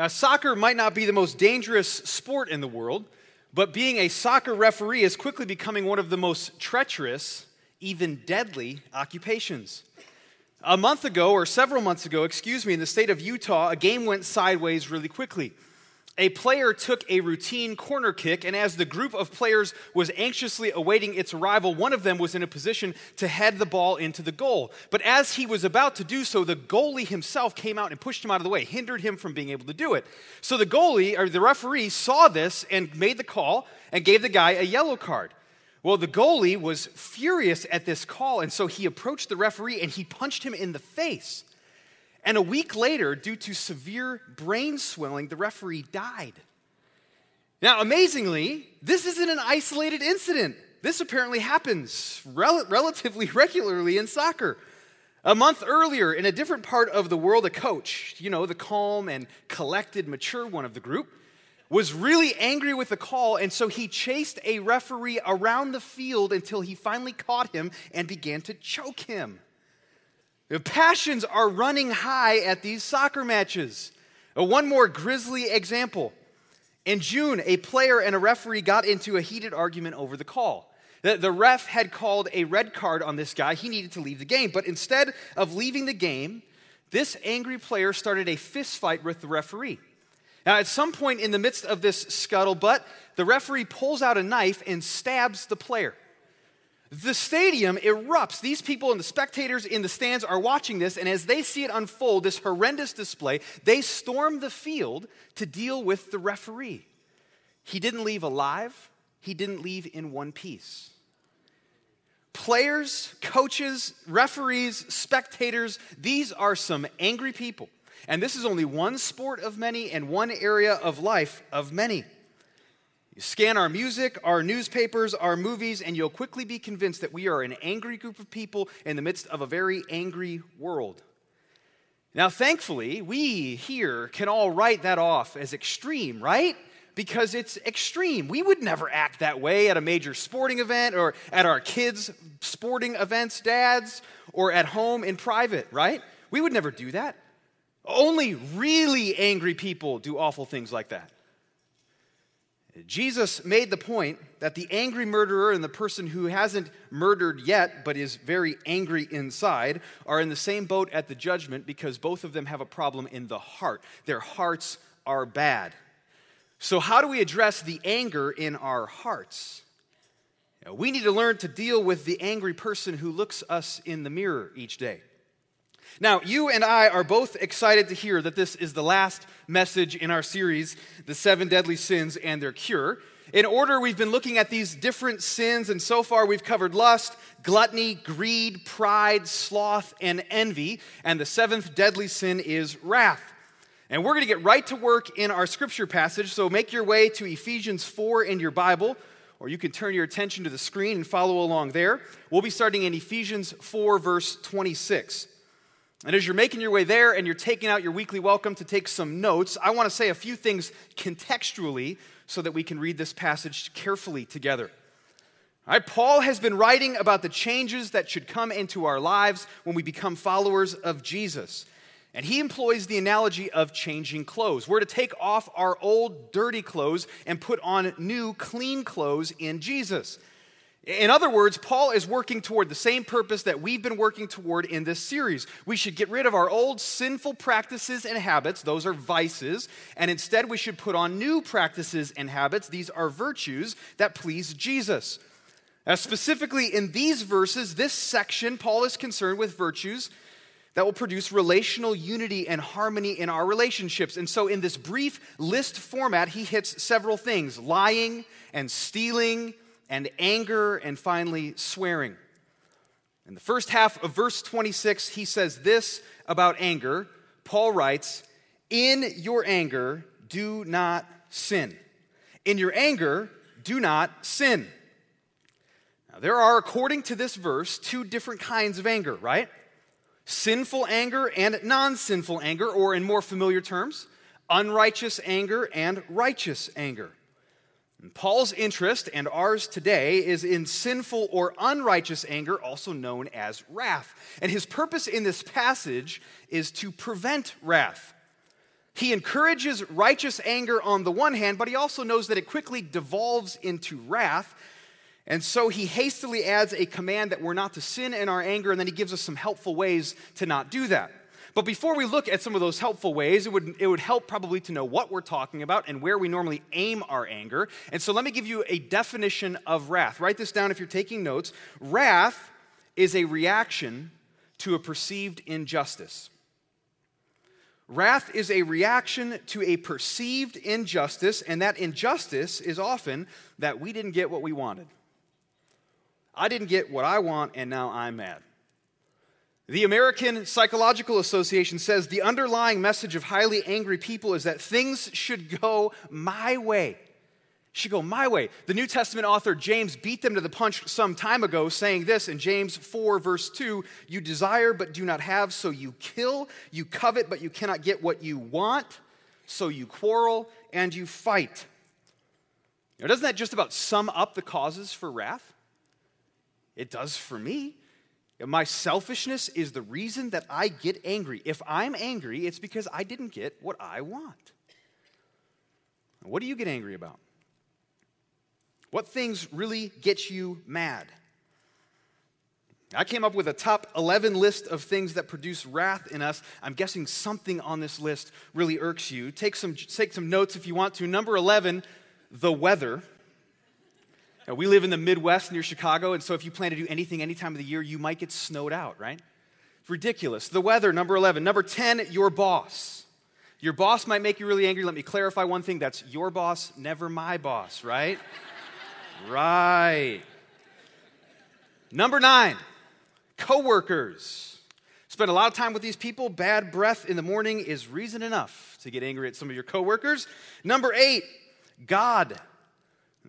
Now, soccer might not be the most dangerous sport in the world, but being a soccer referee is quickly becoming one of the most treacherous, even deadly occupations. A month ago, or several months ago, excuse me, in the state of Utah, a game went sideways really quickly a player took a routine corner kick, and as the group of players was anxiously awaiting its arrival, one of them was in a position to head the ball into the goal. But as he was about to do so, the goalie himself came out and pushed him out of the way, hindered him from being able to do it. So the goalie, or the referee, saw this and made the call and gave the guy a yellow card. Well, the goalie was furious at this call, and so he approached the referee and he punched him in the face. And a week later, due to severe brain swelling, the referee died. Now, amazingly, this isn't an isolated incident. This apparently happens rel- relatively regularly in soccer. A month earlier, in a different part of the world, a coach, you know, the calm and collected, mature one of the group, was really angry with the call, and so he chased a referee around the field until he finally caught him and began to choke him. The passions are running high at these soccer matches. Uh, one more grisly example. In June, a player and a referee got into a heated argument over the call. The, ref had called a red card on this guy. He needed to leave the game. But instead of leaving the game, this angry player started a fist fight with the referee. Now, at some point in the midst of this scuttlebutt, the referee pulls out a knife and stabs the player. The stadium erupts. These people and the spectators in the stands are watching this, and as they see it unfold, this horrendous display, they storm the field to deal with the referee. He didn't leave alive, he didn't leave in one piece. Players, coaches, referees, spectators, these are some angry people. And this is only one sport of many and one area of life of many. Scan our music, our newspapers, our movies, and you'll quickly be convinced that we are an angry group of people in the midst of a very angry world. Now, thankfully, we here can all write that off as extreme, right? Because it's extreme. We would never act that way at a major sporting event or at our kids' sporting events, dads, or at home in private, right? We would never do that. Only really angry people do awful things like that. Jesus made the point that the angry murderer and the person who hasn't murdered yet but is very angry inside are in the same boat at the judgment because both of them have a problem in the heart. Their hearts are bad. So, how do we address the anger in our hearts? We need to learn to deal with the angry person who looks us in the mirror each day. Now, you and I are both excited to hear that this is the last message in our series, The Seven Deadly Sins and Their Cure. In order, we've been looking at these different sins, and so far we've covered lust, gluttony, greed, pride, sloth, and envy. And the seventh deadly sin is wrath. And we're going to get right to work in our scripture passage, so make your way to Ephesians 4 in your Bible, or you can turn your attention to the screen and follow along there. We'll be starting in Ephesians 4, verse 26. And as you're making your way there and you're taking out your weekly welcome to take some notes, I want to say a few things contextually so that we can read this passage carefully together. All right, Paul has been writing about the changes that should come into our lives when we become followers of Jesus. And he employs the analogy of changing clothes. We're to take off our old dirty clothes and put on new clean clothes in Jesus. In other words, Paul is working toward the same purpose that we've been working toward in this series. We should get rid of our old sinful practices and habits, those are vices, and instead we should put on new practices and habits, these are virtues that please Jesus. Now, specifically in these verses, this section, Paul is concerned with virtues that will produce relational unity and harmony in our relationships. And so, in this brief list format, he hits several things lying and stealing and anger, and finally, swearing. In the first half of verse 26, he says this about anger. Paul writes, In your anger, do not sin. In your anger, do not sin. Now, there are, according to this verse, two different kinds of anger, right? Sinful anger and non sinful anger, or in more familiar terms, unrighteous anger and righteous anger. Paul's interest and ours today is in sinful or unrighteous anger, also known as wrath. And his purpose in this passage is to prevent wrath. He encourages righteous anger on the one hand, but he also knows that it quickly devolves into wrath. And so he hastily adds a command that we're not to sin in our anger, and then he gives us some helpful ways to not do that. But before we look at some of those helpful ways, it would, it would help probably to know what we're talking about and where we normally aim our anger. And so let me give you a definition of wrath. Write this down if you're taking notes. Wrath is a reaction to a perceived injustice. Wrath is a reaction to a perceived injustice, and that injustice is often that we didn't get what we wanted. I didn't get what I want, and now I'm mad. The American Psychological Association says the underlying message of highly angry people is that things should go my way. Should go my way. The New Testament author James beat them to the punch some time ago, saying this in James 4, verse 2 You desire but do not have, so you kill. You covet but you cannot get what you want, so you quarrel and you fight. Now, doesn't that just about sum up the causes for wrath? It does for me. My selfishness is the reason that I get angry. If I'm angry, it's because I didn't get what I want. What do you get angry about? What things really get you mad? I came up with a top 11 list of things that produce wrath in us. I'm guessing something on this list really irks you. Take some, take some notes if you want to. Number 11, the weather. Now, we live in the Midwest near Chicago, and so if you plan to do anything any time of the year, you might get snowed out, right? Ridiculous. The weather, number 11. Number 10, your boss. Your boss might make you really angry. Let me clarify one thing that's your boss, never my boss, right? right. Number nine, coworkers. Spend a lot of time with these people. Bad breath in the morning is reason enough to get angry at some of your coworkers. Number eight, God.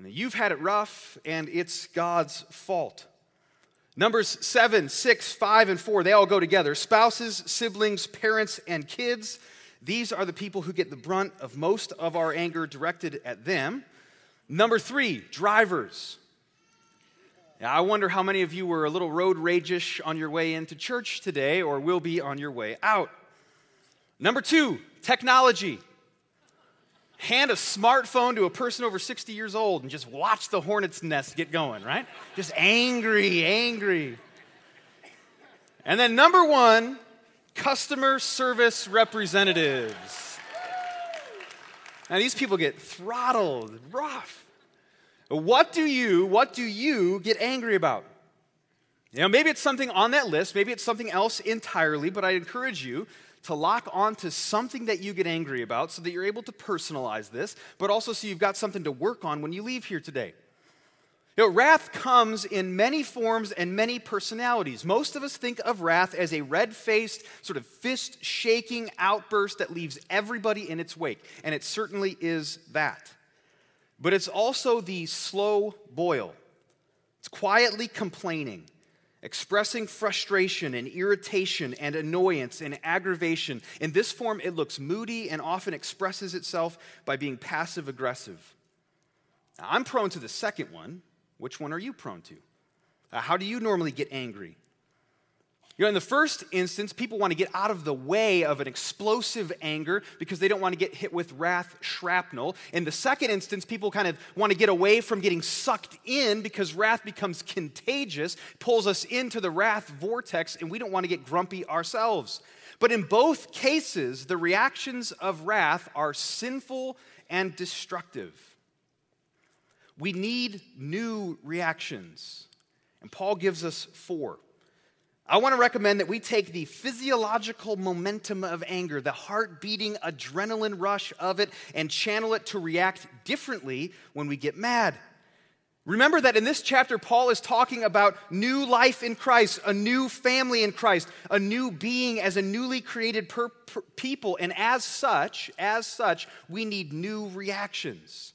You've had it rough, and it's God's fault. Numbers 7, 6, 5, and 4, they all go together. Spouses, siblings, parents, and kids. These are the people who get the brunt of most of our anger directed at them. Number three, drivers. Now, I wonder how many of you were a little road ragish on your way into church today or will be on your way out. Number two, technology hand a smartphone to a person over 60 years old and just watch the hornet's nest get going, right? Just angry, angry. And then number one, customer service representatives. Now these people get throttled, rough. What do you, what do you get angry about? You know, maybe it's something on that list, maybe it's something else entirely, but I encourage you to lock onto something that you get angry about so that you're able to personalize this, but also so you've got something to work on when you leave here today. You know, wrath comes in many forms and many personalities. Most of us think of wrath as a red faced, sort of fist shaking outburst that leaves everybody in its wake, and it certainly is that. But it's also the slow boil, it's quietly complaining expressing frustration and irritation and annoyance and aggravation. In this form, it looks moody and often expresses itself by being passive aggressive. I'm prone to the second one. Which one are you prone to? Uh, how do you normally get angry? You know, in the first instance, people want to get out of the way of an explosive anger because they don't want to get hit with wrath shrapnel. In the second instance, people kind of want to get away from getting sucked in because wrath becomes contagious, pulls us into the wrath vortex, and we don't want to get grumpy ourselves. But in both cases, the reactions of wrath are sinful and destructive. We need new reactions, and Paul gives us four. I want to recommend that we take the physiological momentum of anger, the heart beating adrenaline rush of it, and channel it to react differently when we get mad. Remember that in this chapter, Paul is talking about new life in Christ, a new family in Christ, a new being as a newly created per- per- people. And as such, as such, we need new reactions.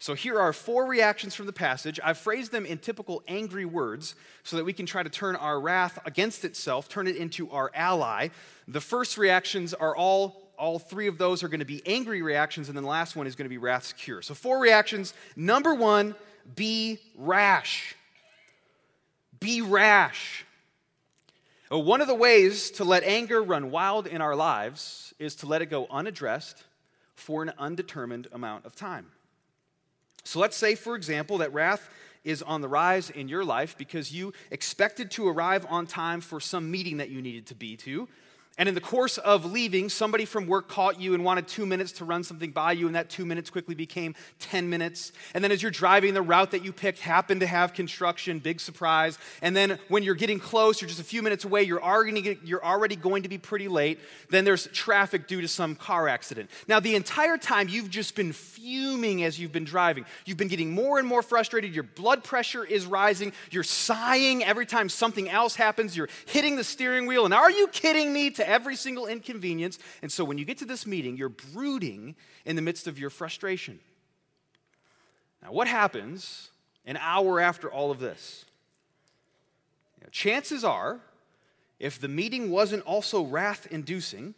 So here are four reactions from the passage. I've phrased them in typical angry words so that we can try to turn our wrath against itself, turn it into our ally. The first reactions are all all three of those are going to be angry reactions and then the last one is going to be wrath's cure. So four reactions. Number 1, be rash. Be rash. Uh, one of the ways to let anger run wild in our lives is to let it go unaddressed for an undetermined amount of time. So let's say, for example, that wrath is on the rise in your life because you expected to arrive on time for some meeting that you needed to be to, and in the course of leaving, somebody from work caught you and wanted two minutes to run something by you, and that two minutes quickly became 10 minutes. And then as you're driving, the route that you picked happened to have construction, big surprise. And then when you're getting close, you're just a few minutes away, you're already, you're already going to be pretty late. Then there's traffic due to some car accident. Now, the entire time you've just been fuming as you've been driving. You've been getting more and more frustrated. Your blood pressure is rising. You're sighing every time something else happens. You're hitting the steering wheel. And are you kidding me? To every single inconvenience. And so when you get to this meeting, you're brooding in the midst of your frustration. Now, what happens an hour after all of this? Chances are, if the meeting wasn't also wrath inducing,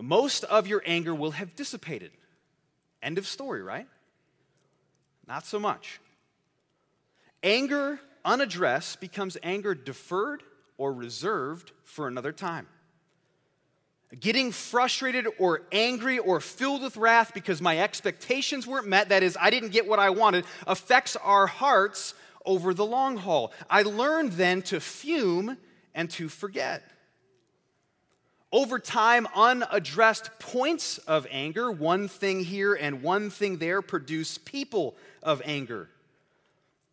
most of your anger will have dissipated. End of story, right? Not so much. Anger unaddressed becomes anger deferred or reserved for another time. Getting frustrated or angry or filled with wrath because my expectations weren't met, that is, I didn't get what I wanted, affects our hearts over the long haul. I learned then to fume and to forget. Over time, unaddressed points of anger, one thing here and one thing there, produce people of anger.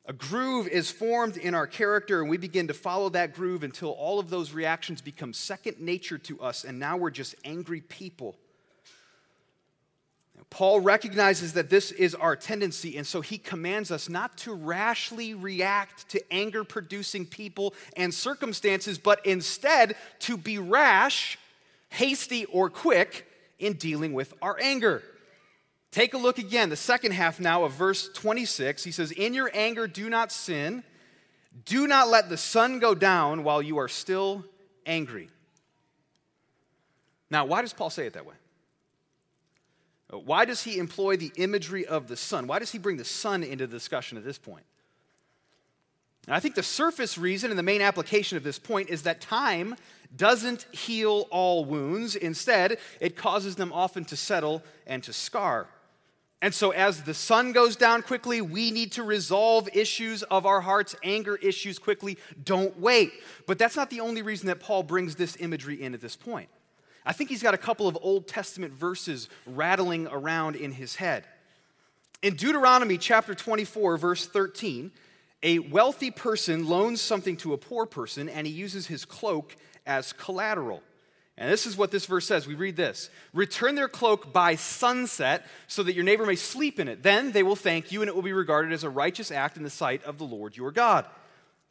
A groove is formed in our character, and we begin to follow that groove until all of those reactions become second nature to us, and now we're just angry people. Paul recognizes that this is our tendency, and so he commands us not to rashly react to anger producing people and circumstances, but instead to be rash, hasty, or quick in dealing with our anger. Take a look again, the second half now of verse 26. He says, In your anger, do not sin. Do not let the sun go down while you are still angry. Now, why does Paul say it that way? Uh, why does he employ the imagery of the sun? Why does he bring the sun into the discussion at this point? I think the surface reason and the main application of this point is that time doesn't heal all wounds. Instead, it causes them often to settle and to scar. And so, as the sun goes down quickly, we need to resolve issues of our hearts, anger issues quickly. Don't wait. But that's not the only reason that Paul brings this imagery in at this point. I think he's got a couple of Old Testament verses rattling around in his head. In Deuteronomy chapter 24, verse 13, a wealthy person loans something to a poor person and he uses his cloak as collateral. And this is what this verse says. We read this Return their cloak by sunset so that your neighbor may sleep in it. Then they will thank you, and it will be regarded as a righteous act in the sight of the Lord your God.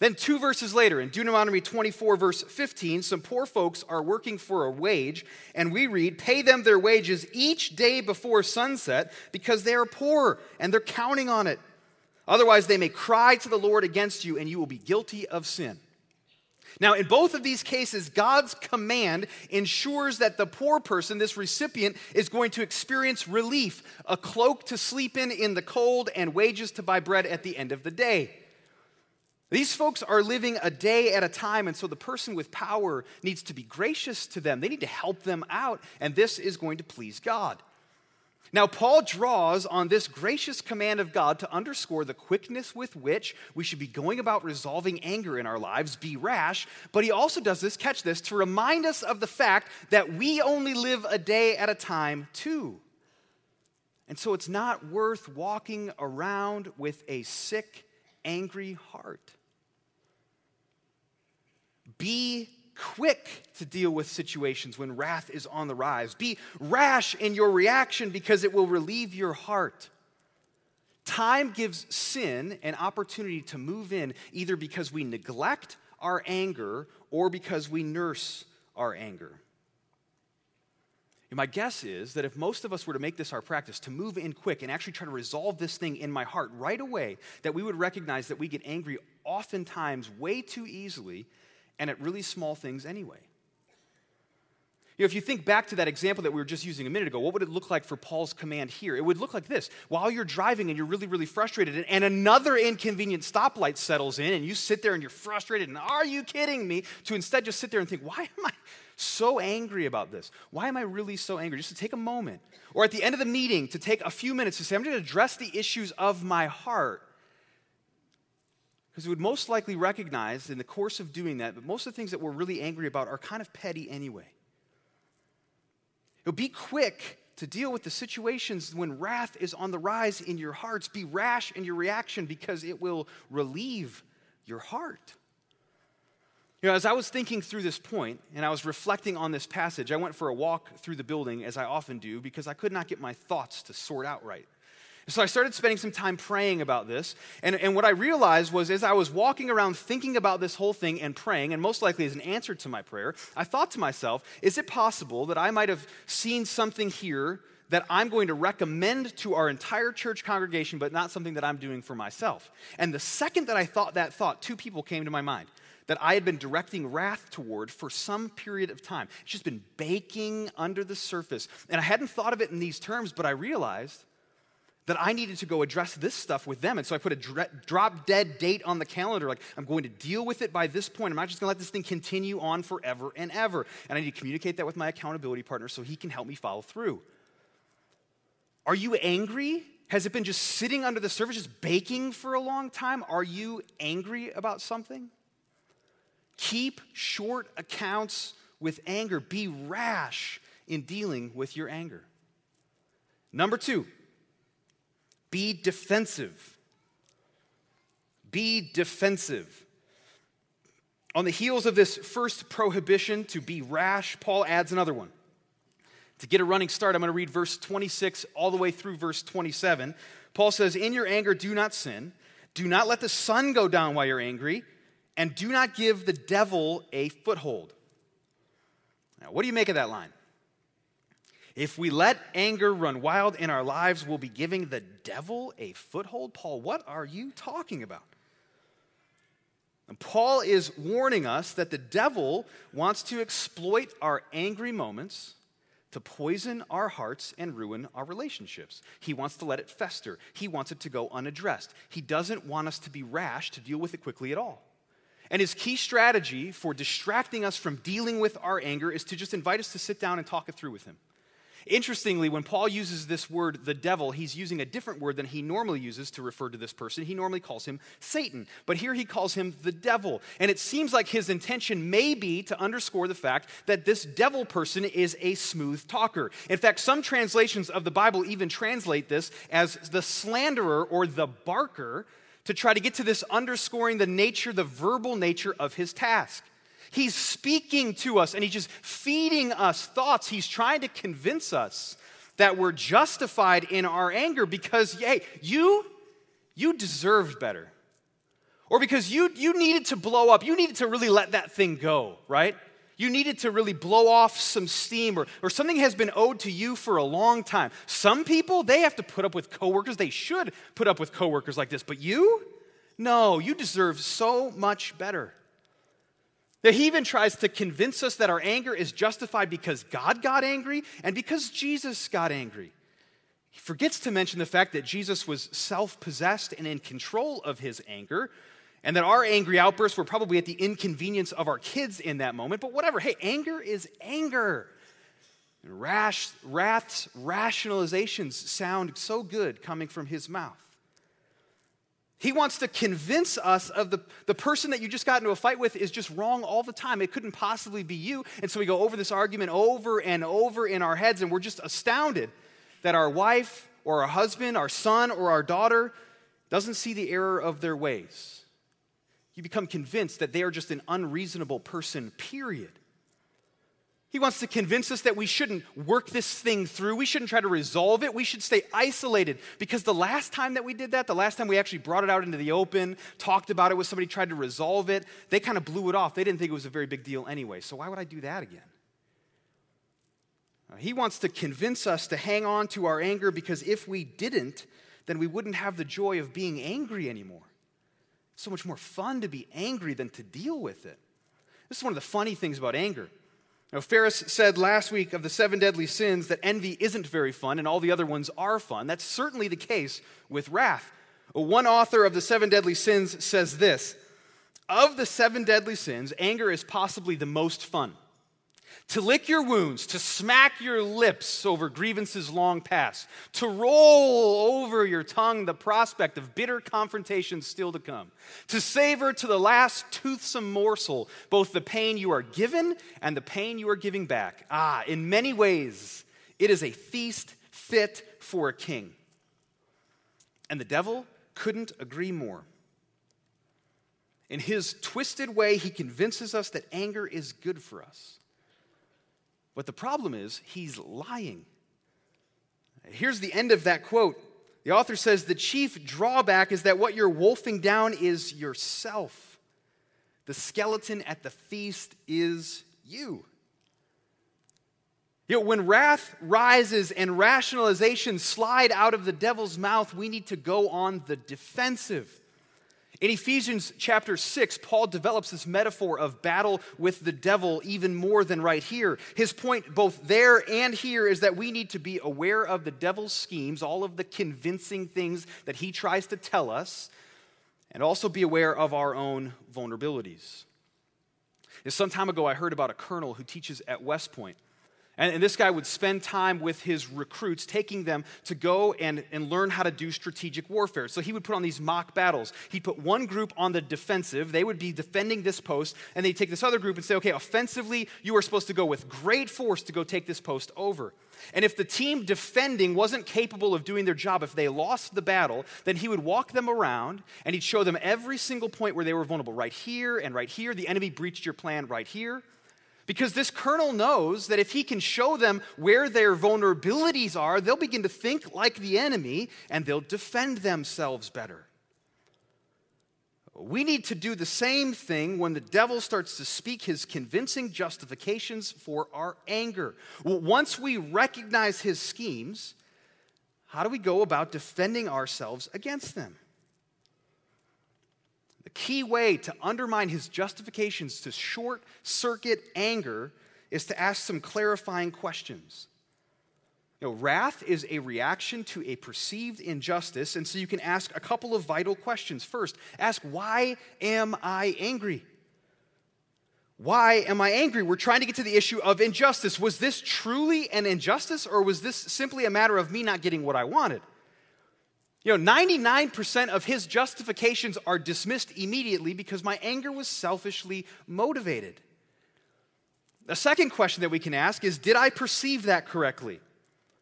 Then, two verses later, in Deuteronomy 24, verse 15, some poor folks are working for a wage, and we read, Pay them their wages each day before sunset because they are poor and they're counting on it. Otherwise, they may cry to the Lord against you, and you will be guilty of sin. Now, in both of these cases, God's command ensures that the poor person, this recipient, is going to experience relief a cloak to sleep in in the cold and wages to buy bread at the end of the day. These folks are living a day at a time, and so the person with power needs to be gracious to them. They need to help them out, and this is going to please God. Now, Paul draws on this gracious command of God to underscore the quickness with which we should be going about resolving anger in our lives, be rash, but he also does this, catch this, to remind us of the fact that we only live a day at a time, too. And so it's not worth walking around with a sick, angry heart. Be quick to deal with situations when wrath is on the rise. Be rash in your reaction because it will relieve your heart. Time gives sin an opportunity to move in either because we neglect our anger or because we nurse our anger. And my guess is that if most of us were to make this our practice, to move in quick and actually try to resolve this thing in my heart right away, that we would recognize that we get angry oftentimes way too easily and at really small things anyway. You know, if you think back to that example that we were just using a minute ago, what would it look like for Paul's command here? It would look like this. While you're driving and you're really, really frustrated, and another inconvenient stoplight settles in, and you sit there and you're frustrated, and are you kidding me? To instead just sit there and think, why am I so angry about this? Why am I really so angry? Just to take a moment. Or at the end of the meeting, to take a few minutes to say, I'm going to address the issues of my heart. Because we would most likely recognize in the course of doing that, that most of the things that we're really angry about are kind of petty anyway. You'll be quick to deal with the situations when wrath is on the rise in your hearts. Be rash in your reaction because it will relieve your heart. You know, as I was thinking through this point and I was reflecting on this passage, I went for a walk through the building as I often do because I could not get my thoughts to sort out right. So I started spending some time praying about this. And, and what I realized was as I was walking around thinking about this whole thing and praying, and most likely as an answer to my prayer, I thought to myself, is it possible that I might have seen something here that I'm going to recommend to our entire church congregation, but not something that I'm doing for myself? And the second that I thought that thought, two people came to my mind that I had been directing wrath toward for some period of time. It's just been baking under the surface. And I hadn't thought of it in these terms, but I realized that I needed to go address this stuff with them. And so I put a drop dead date on the calendar. Like, I'm going to deal with it by this point. I'm not just going to let this thing continue on forever and ever. And I need to communicate that with my accountability partner so he can help me follow through. Are you angry? Has it been just sitting under the surface, just baking for a long time? Are you angry about something? Keep short accounts with anger. Be rash in dealing with your anger. Number two, be defensive. Be defensive. On the heels of this first prohibition to be rash, Paul adds another one. To get a running start, I'm going to read verse 26 all the way through verse 27. Paul says, In your anger, do not sin. Do not let the sun go down while you're angry, and do not give the devil a foothold. Now, what do you make of that line? If we let anger run wild in our lives, we'll be giving the devil a foothold. Paul, what are you talking about? And Paul is warning us that the devil wants to exploit our angry moments to poison our hearts and ruin our relationships. He wants to let it fester. He wants it to go unaddressed. He doesn't want us to be rash to deal with it quickly at all. And his key strategy for distracting us from dealing with our anger is to just invite us to sit down and talk it through with him. Interestingly, when Paul uses this word, the devil, he's using a different word than he normally uses to refer to this person. He normally calls him Satan, but here he calls him the devil. And it seems like his intention may be to underscore the fact that this devil person is a smooth talker. In fact, some translations of the Bible even translate this as the slanderer or the barker to try to get to this underscoring the nature, the verbal nature of his task. He's speaking to us and he's just feeding us thoughts. He's trying to convince us that we're justified in our anger because, hey, you, you deserved better. Or because you, you needed to blow up. You needed to really let that thing go, right? You needed to really blow off some steam, or, or something has been owed to you for a long time. Some people, they have to put up with coworkers. They should put up with coworkers like this. But you? No, you deserve so much better. That he even tries to convince us that our anger is justified because God got angry and because Jesus got angry. He forgets to mention the fact that Jesus was self possessed and in control of his anger, and that our angry outbursts were probably at the inconvenience of our kids in that moment. But whatever, hey, anger is anger. Rash, wrath's rationalizations sound so good coming from his mouth. He wants to convince us of the, the person that you just got into a fight with is just wrong all the time. It couldn't possibly be you. And so we go over this argument over and over in our heads, and we're just astounded that our wife or our husband, our son or our daughter doesn't see the error of their ways. You become convinced that they are just an unreasonable person, period. He wants to convince us that we shouldn't work this thing through. We shouldn't try to resolve it. We should stay isolated. Because the last time that we did that, the last time we actually brought it out into the open, talked about it with somebody, tried to resolve it, they kind of blew it off. They didn't think it was a very big deal anyway. So why would I do that again? Uh, he wants to convince us to hang on to our anger because if we didn't, then we wouldn't have the joy of being angry anymore. It's so much more fun to be angry than to deal with it. This is one of the funny things about anger Now, Ferris said last week of the seven deadly sins that envy isn't very fun and all the other ones are fun. That's certainly the case with wrath. One author of the seven deadly sins says this Of the seven deadly sins, anger is possibly the most fun to lick your wounds, to smack your lips over grievances long past, to roll over your tongue the prospect of bitter confrontations still to come, to savor to the last toothsome morsel both the pain you are given and the pain you are giving back. Ah, in many ways, it is a feast fit for a king. And the devil couldn't agree more. In his twisted way, he convinces us that anger is good for us. But the problem is, he's lying. Here's the end of that quote. The author says the chief drawback is that what you're wolfing down is yourself. The skeleton at the feast is you. You know, when wrath rises and rationalization slide out of the devil's mouth, we need to go on the defensive. In Ephesians chapter 6, Paul develops this metaphor of battle with the devil even more than right here. His point, both there and here, is that we need to be aware of the devil's schemes, all of the convincing things that he tries to tell us, and also be aware of our own vulnerabilities. Some time ago, I heard about a colonel who teaches at West Point. And, and, this guy would spend time with his recruits, taking them to go and, and learn how to do strategic warfare. So he would put on these mock battles. He'd put one group on the defensive. They would be defending this post. And they'd take this other group and say, okay, offensively, you are supposed to go with great force to go take this post over. And if the team defending wasn't capable of doing their job, if they lost the battle, then he would walk them around and he'd show them every single point where they were vulnerable. Right here and right here. The enemy breached your plan right here. Because this colonel knows that if he can show them where their vulnerabilities are, they'll begin to think like the enemy and they'll defend themselves better. We need to do the same thing when the devil starts to speak his convincing justifications for our anger. Once we recognize his schemes, how do we go about defending ourselves against them? Key way to undermine his justifications to short circuit anger is to ask some clarifying questions. You know, wrath is a reaction to a perceived injustice, and so you can ask a couple of vital questions. First, ask, Why am I angry? Why am I angry? We're trying to get to the issue of injustice. Was this truly an injustice, or was this simply a matter of me not getting what I wanted? You know, 99% of his justifications are dismissed immediately because my anger was selfishly motivated. The second question that we can ask is Did I perceive that correctly?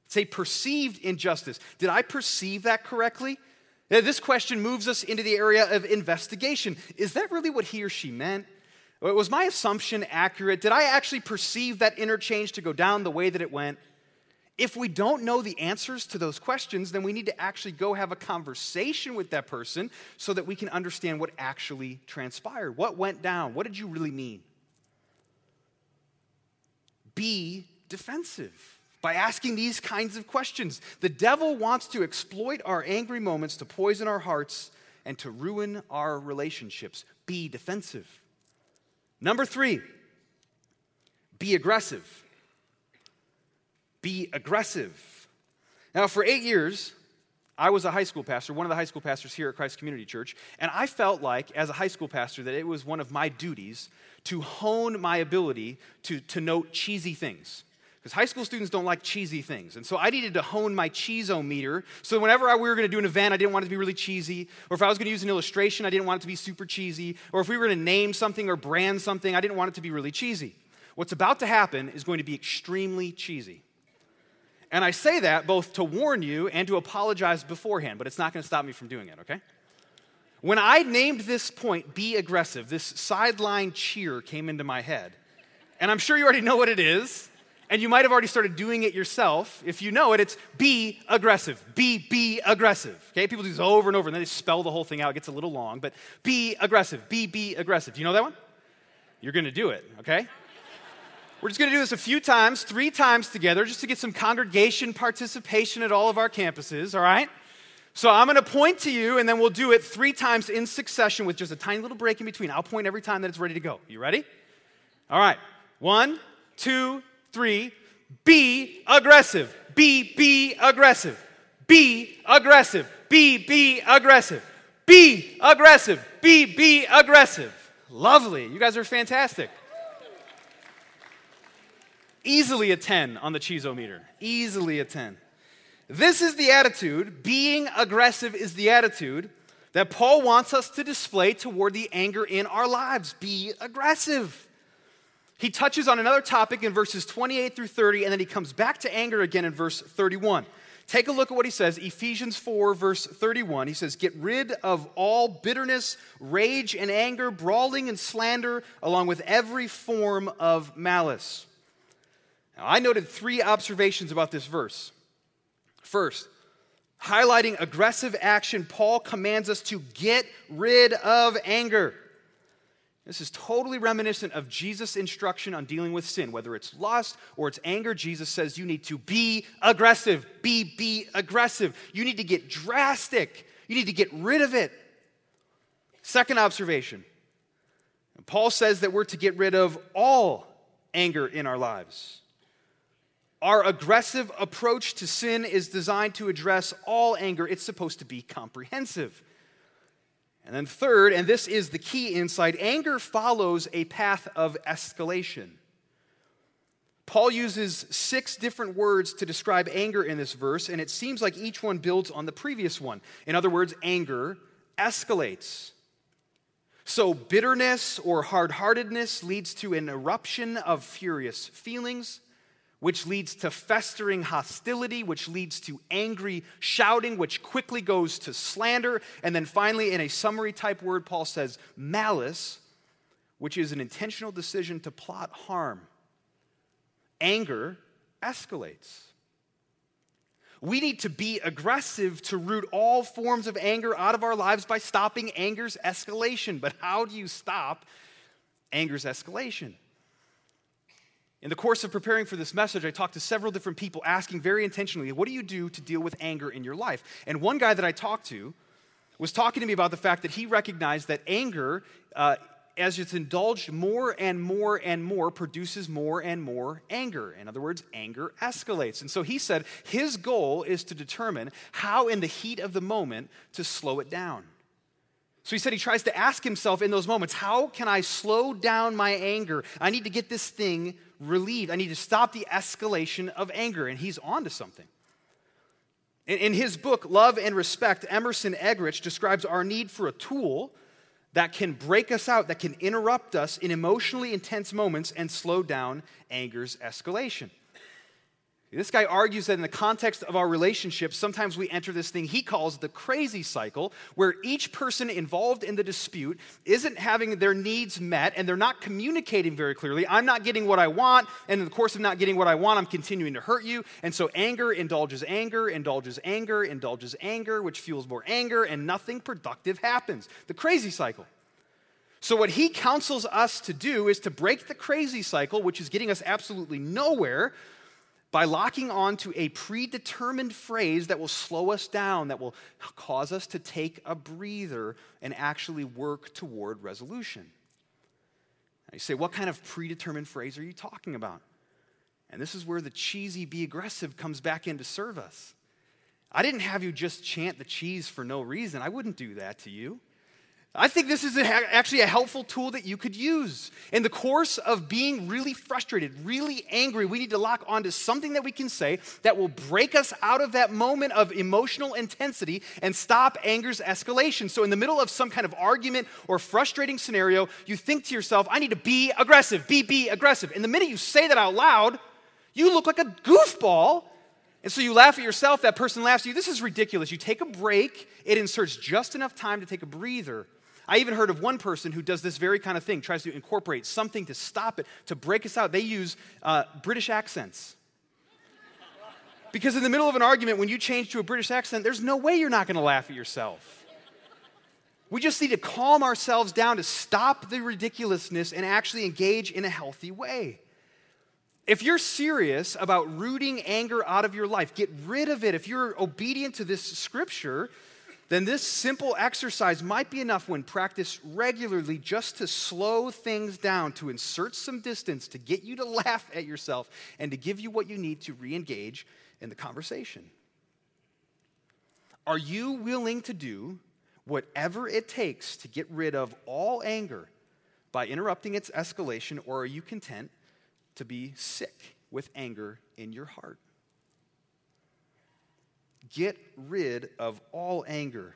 Say perceived injustice. Did I perceive that correctly? Now, this question moves us into the area of investigation. Is that really what he or she meant? Was my assumption accurate? Did I actually perceive that interchange to go down the way that it went? If we don't know the answers to those questions, then we need to actually go have a conversation with that person so that we can understand what actually transpired. What went down? What did you really mean? Be defensive by asking these kinds of questions. The devil wants to exploit our angry moments to poison our hearts and to ruin our relationships. Be defensive. Number three, be aggressive be aggressive. Now, for eight years, I was a high school pastor, one of the high school pastors here at Christ Community Church, and I felt like, as a high school pastor, that it was one of my duties to hone my ability to, to note cheesy things. Because high school students don't like cheesy things. And so I needed to hone my cheesometer. So whenever I, we were going to do an event, I didn't want it to be really cheesy. Or if I was going to use an illustration, I didn't want it to be super cheesy. Or if we were going to name something or brand something, I didn't want it to be really cheesy. What's about to happen is going to be extremely cheesy. And I say that both to warn you and to apologize beforehand, but it's not going to stop me from doing it, okay? When I named this point, be aggressive, this sideline cheer came into my head. And I'm sure you already know what it is, and you might have already started doing it yourself. If you know it, it's be aggressive. Be, be aggressive. Okay? People do this over and over, and then they spell the whole thing out. It gets a little long, but be aggressive. Be, be aggressive. Do you know that one? You're going to do it, okay? We're just going to do this a few times, three times together, just to get some congregation participation at all of our campuses, all right? So I'm going to point to you, and then we'll do it three times in succession with just a tiny little break in between. I'll point every time that it's ready to go. You ready? All right. One, two, three. Be aggressive. Be, be aggressive. Be aggressive. Be, be aggressive. Be aggressive. Be, be aggressive. Lovely. You guys are fantastic. Easily a 10 on the cheeseometer. Easily a 10. This is the attitude, being aggressive is the attitude that Paul wants us to display toward the anger in our lives. Be aggressive. He touches on another topic in verses 28 through 30, and then he comes back to anger again in verse 31. Take a look at what he says, Ephesians 4, verse 31. He says, Get rid of all bitterness, rage, and anger, brawling and slander, along with every form of malice. Now, I noted three observations about this verse. First, highlighting aggressive action, Paul commands us to get rid of anger. This is totally reminiscent of Jesus' instruction on dealing with sin, whether it's lust or it's anger. Jesus says you need to be aggressive. Be, be aggressive. You need to get drastic. You need to get rid of it. Second observation Paul says that we're to get rid of all anger in our lives. Our aggressive approach to sin is designed to address all anger, it's supposed to be comprehensive. And then, third, and this is the key insight anger follows a path of escalation. Paul uses six different words to describe anger in this verse, and it seems like each one builds on the previous one. In other words, anger escalates. So, bitterness or hard heartedness leads to an eruption of furious feelings which leads to festering hostility, which leads to angry shouting, which quickly goes to slander. And then finally, in a summary type word, Paul says malice, which is an intentional decision to plot harm. Anger escalates. We need to be aggressive to root all forms of anger out of our lives by stopping anger's escalation. But how do you stop anger's escalation? In the course of preparing for this message, I talked to several different people asking very intentionally, What do you do to deal with anger in your life? And one guy that I talked to was talking to me about the fact that he recognized that anger, uh, as it's indulged more and more and more, produces more and more anger. In other words, anger escalates. And so he said his goal is to determine how, in the heat of the moment, to slow it down. So he said he tries to ask himself in those moments, how can I slow down my anger? I need to get this thing relieved. I need to stop the escalation of anger. And he's on to something. In, in his book, Love and Respect, Emerson Eggerichs describes our need for a tool that can break us out, that can interrupt us in emotionally intense moments and slow down anger's escalation. This guy argues that in the context of our relationship, sometimes we enter this thing he calls the crazy cycle, where each person involved in the dispute isn't having their needs met and they're not communicating very clearly. I'm not getting what I want, and in the course of not getting what I want, I'm continuing to hurt you. And so anger indulges anger, indulges anger, indulges anger, which fuels more anger, and nothing productive happens. The crazy cycle. So, what he counsels us to do is to break the crazy cycle, which is getting us absolutely nowhere, by locking on to a predetermined phrase that will slow us down, that will cause us to take a breather and actually work toward resolution. Now you say, what kind of predetermined phrase are you talking about? And this is where the cheesy be aggressive comes back in to serve us. I didn't have you just chant the cheese for no reason. I wouldn't do that to you. I think this is a, actually a helpful tool that you could use. In the course of being really frustrated, really angry, we need to lock onto something that we can say that will break us out of that moment of emotional intensity and stop anger's escalation. So, in the middle of some kind of argument or frustrating scenario, you think to yourself, I need to be aggressive, be, be aggressive. And the minute you say that out loud, you look like a goofball and so you laugh at yourself, that person laughs at you. This is ridiculous. You take a break, it inserts just enough time to take a breather, I even heard of one person who does this very kind of thing, tries to incorporate something to stop it, to break us out. They use uh, British accents. Because in the middle of an argument, when you change to a British accent, there's no way you're not going to laugh at yourself. We just need to calm ourselves down to stop the ridiculousness and actually engage in a healthy way. If you're serious about rooting anger out of your life, get rid of it. If you're obedient to this scripture, then this simple exercise might be enough when practiced regularly just to slow things down, to insert some distance, to get you to laugh at yourself, and to give you what you need to re engage in the conversation. Are you willing to do whatever it takes to get rid of all anger by interrupting its escalation, or are you content to be sick with anger in your heart? Get rid of all anger.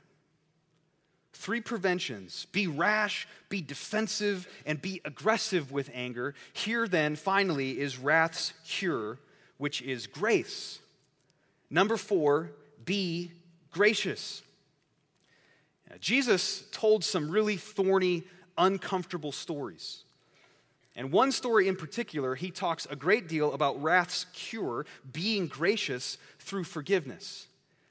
Three preventions be rash, be defensive, and be aggressive with anger. Here, then, finally, is wrath's cure, which is grace. Number four, be gracious. Now, Jesus told some really thorny, uncomfortable stories. And one story in particular, he talks a great deal about wrath's cure, being gracious through forgiveness.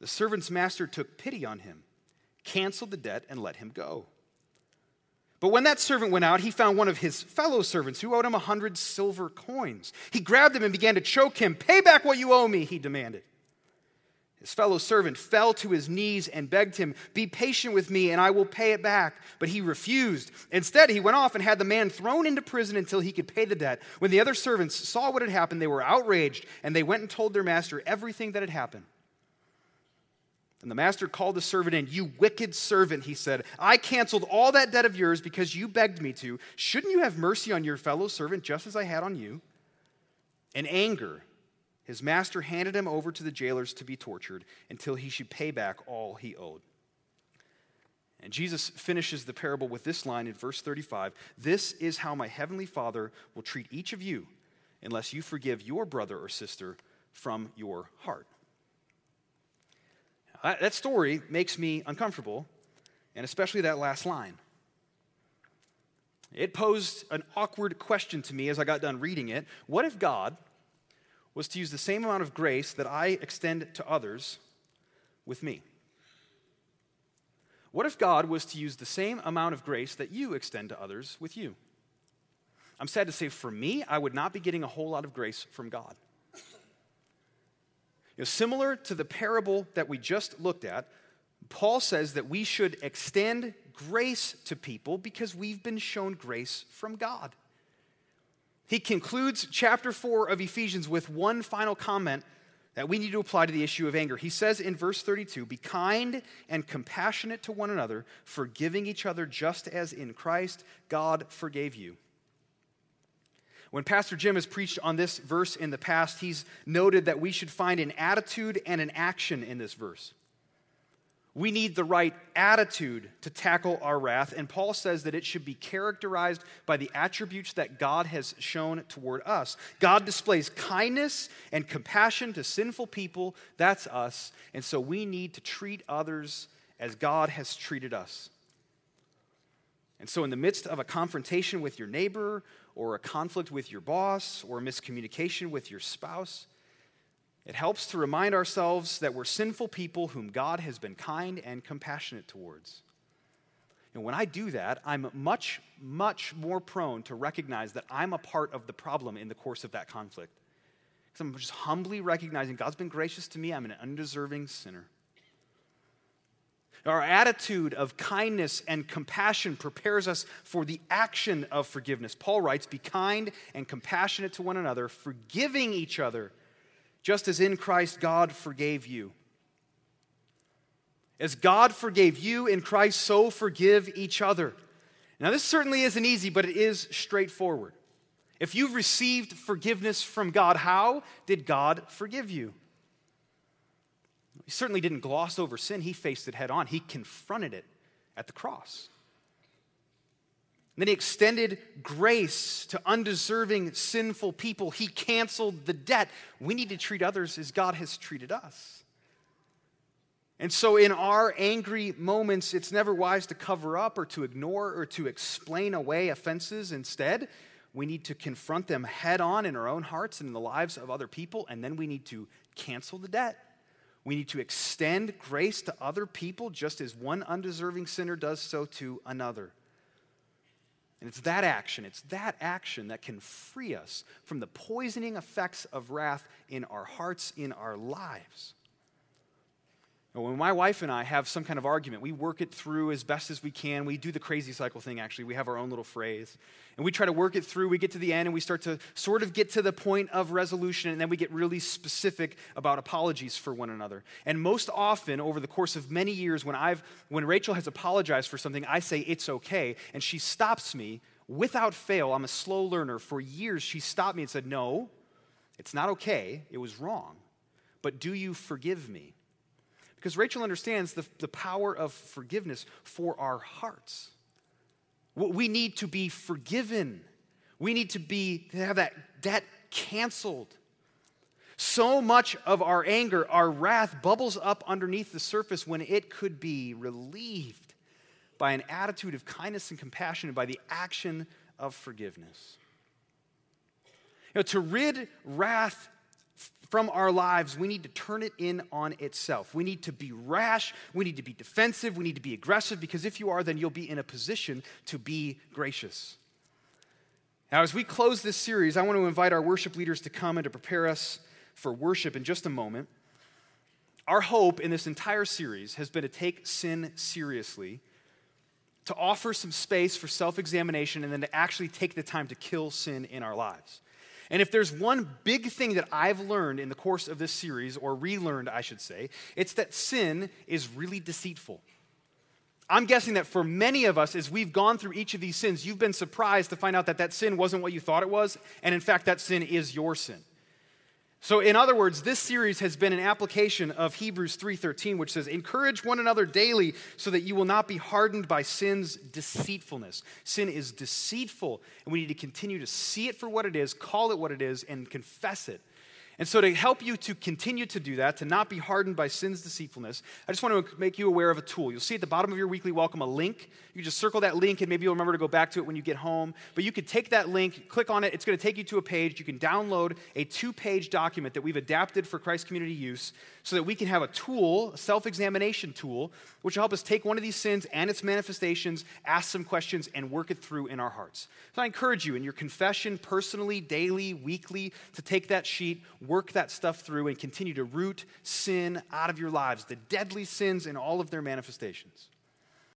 The servant's master took pity on him, canceled the debt, and let him go. But when that servant went out, he found one of his fellow servants who owed him a hundred silver coins. He grabbed him and began to choke him. Pay back what you owe me, he demanded. His fellow servant fell to his knees and begged him, Be patient with me, and I will pay it back. But he refused. Instead, he went off and had the man thrown into prison until he could pay the debt. When the other servants saw what had happened, they were outraged, and they went and told their master everything that had happened. And the master called the servant in. You wicked servant, he said. I canceled all that debt of yours because you begged me to. Shouldn't you have mercy on your fellow servant just as I had on you? In anger, his master handed him over to the jailers to be tortured until he should pay back all he owed. And Jesus finishes the parable with this line in verse 35 This is how my heavenly Father will treat each of you unless you forgive your brother or sister from your heart. That story makes me uncomfortable, and especially that last line. It posed an awkward question to me as I got done reading it. What if God was to use the same amount of grace that I extend to others with me? What if God was to use the same amount of grace that you extend to others with you? I'm sad to say, for me, I would not be getting a whole lot of grace from God. You know, similar to the parable that we just looked at, Paul says that we should extend grace to people because we've been shown grace from God. He concludes chapter 4 of Ephesians with one final comment that we need to apply to the issue of anger. He says in verse 32 Be kind and compassionate to one another, forgiving each other just as in Christ God forgave you. When Pastor Jim has preached on this verse in the past, he's noted that we should find an attitude and an action in this verse. We need the right attitude to tackle our wrath, and Paul says that it should be characterized by the attributes that God has shown toward us. God displays kindness and compassion to sinful people, that's us, and so we need to treat others as God has treated us. And so, in the midst of a confrontation with your neighbor or a conflict with your boss or miscommunication with your spouse, it helps to remind ourselves that we're sinful people whom God has been kind and compassionate towards. And when I do that, I'm much, much more prone to recognize that I'm a part of the problem in the course of that conflict. Because I'm just humbly recognizing God's been gracious to me, I'm an undeserving sinner. Our attitude of kindness and compassion prepares us for the action of forgiveness. Paul writes, Be kind and compassionate to one another, forgiving each other, just as in Christ God forgave you. As God forgave you in Christ, so forgive each other. Now, this certainly isn't easy, but it is straightforward. If you've received forgiveness from God, how did God forgive you? He certainly didn't gloss over sin, he faced it head on. He confronted it at the cross. And then he extended grace to undeserving, sinful people. He canceled the debt. We need to treat others as God has treated us. And so, in our angry moments, it's never wise to cover up or to ignore or to explain away offenses. Instead, we need to confront them head on in our own hearts and in the lives of other people, and then we need to cancel the debt. We need to extend grace to other people just as one undeserving sinner does so to another. And it's that action, it's that action that can free us from the poisoning effects of wrath in our hearts, in our lives. When my wife and I have some kind of argument, we work it through as best as we can. We do the crazy cycle thing, actually. We have our own little phrase. And we try to work it through. We get to the end and we start to sort of get to the point of resolution. And then we get really specific about apologies for one another. And most often, over the course of many years, when, I've, when Rachel has apologized for something, I say, it's okay. And she stops me without fail. I'm a slow learner. For years, she stopped me and said, no, it's not okay. It was wrong. But do you forgive me? Because Rachel understands the, the power of forgiveness for our hearts. We need to be forgiven. We need to be to have that debt canceled. So much of our anger, our wrath bubbles up underneath the surface when it could be relieved by an attitude of kindness and compassion and by the action of forgiveness. You know, to rid wrath from our lives, we need to turn it in on itself. We need to be rash. We need to be defensive. We need to be aggressive because if you are, then you'll be in a position to be gracious. Now, as we close this series, I want to invite our worship leaders to come and to prepare us for worship in just a moment. Our hope in this entire series has been to take sin seriously, to offer some space for self examination, and then to actually take the time to kill sin in our lives. And if there's one big thing that I've learned in the course of this series, or relearned, I should say, it's that sin is really deceitful. I'm guessing that for many of us, as we've gone through each of these sins, you've been surprised to find out that that sin wasn't what you thought it was, and in fact, that sin is your sin. So in other words, this series has been an application of Hebrews 3:13 which says encourage one another daily so that you will not be hardened by sin's deceitfulness. Sin is deceitful and we need to continue to see it for what it is, call it what it is and confess it. And so, to help you to continue to do that, to not be hardened by sin's deceitfulness, I just want to make you aware of a tool. You'll see at the bottom of your weekly welcome a link. You just circle that link, and maybe you'll remember to go back to it when you get home. But you could take that link, click on it, it's going to take you to a page. You can download a two page document that we've adapted for Christ community use so that we can have a tool, a self examination tool, which will help us take one of these sins and its manifestations, ask some questions, and work it through in our hearts. So I encourage you in your confession, personally, daily, weekly, to take that sheet, work that stuff through, and continue to root sin out of your lives, the deadly sins in all of their manifestations.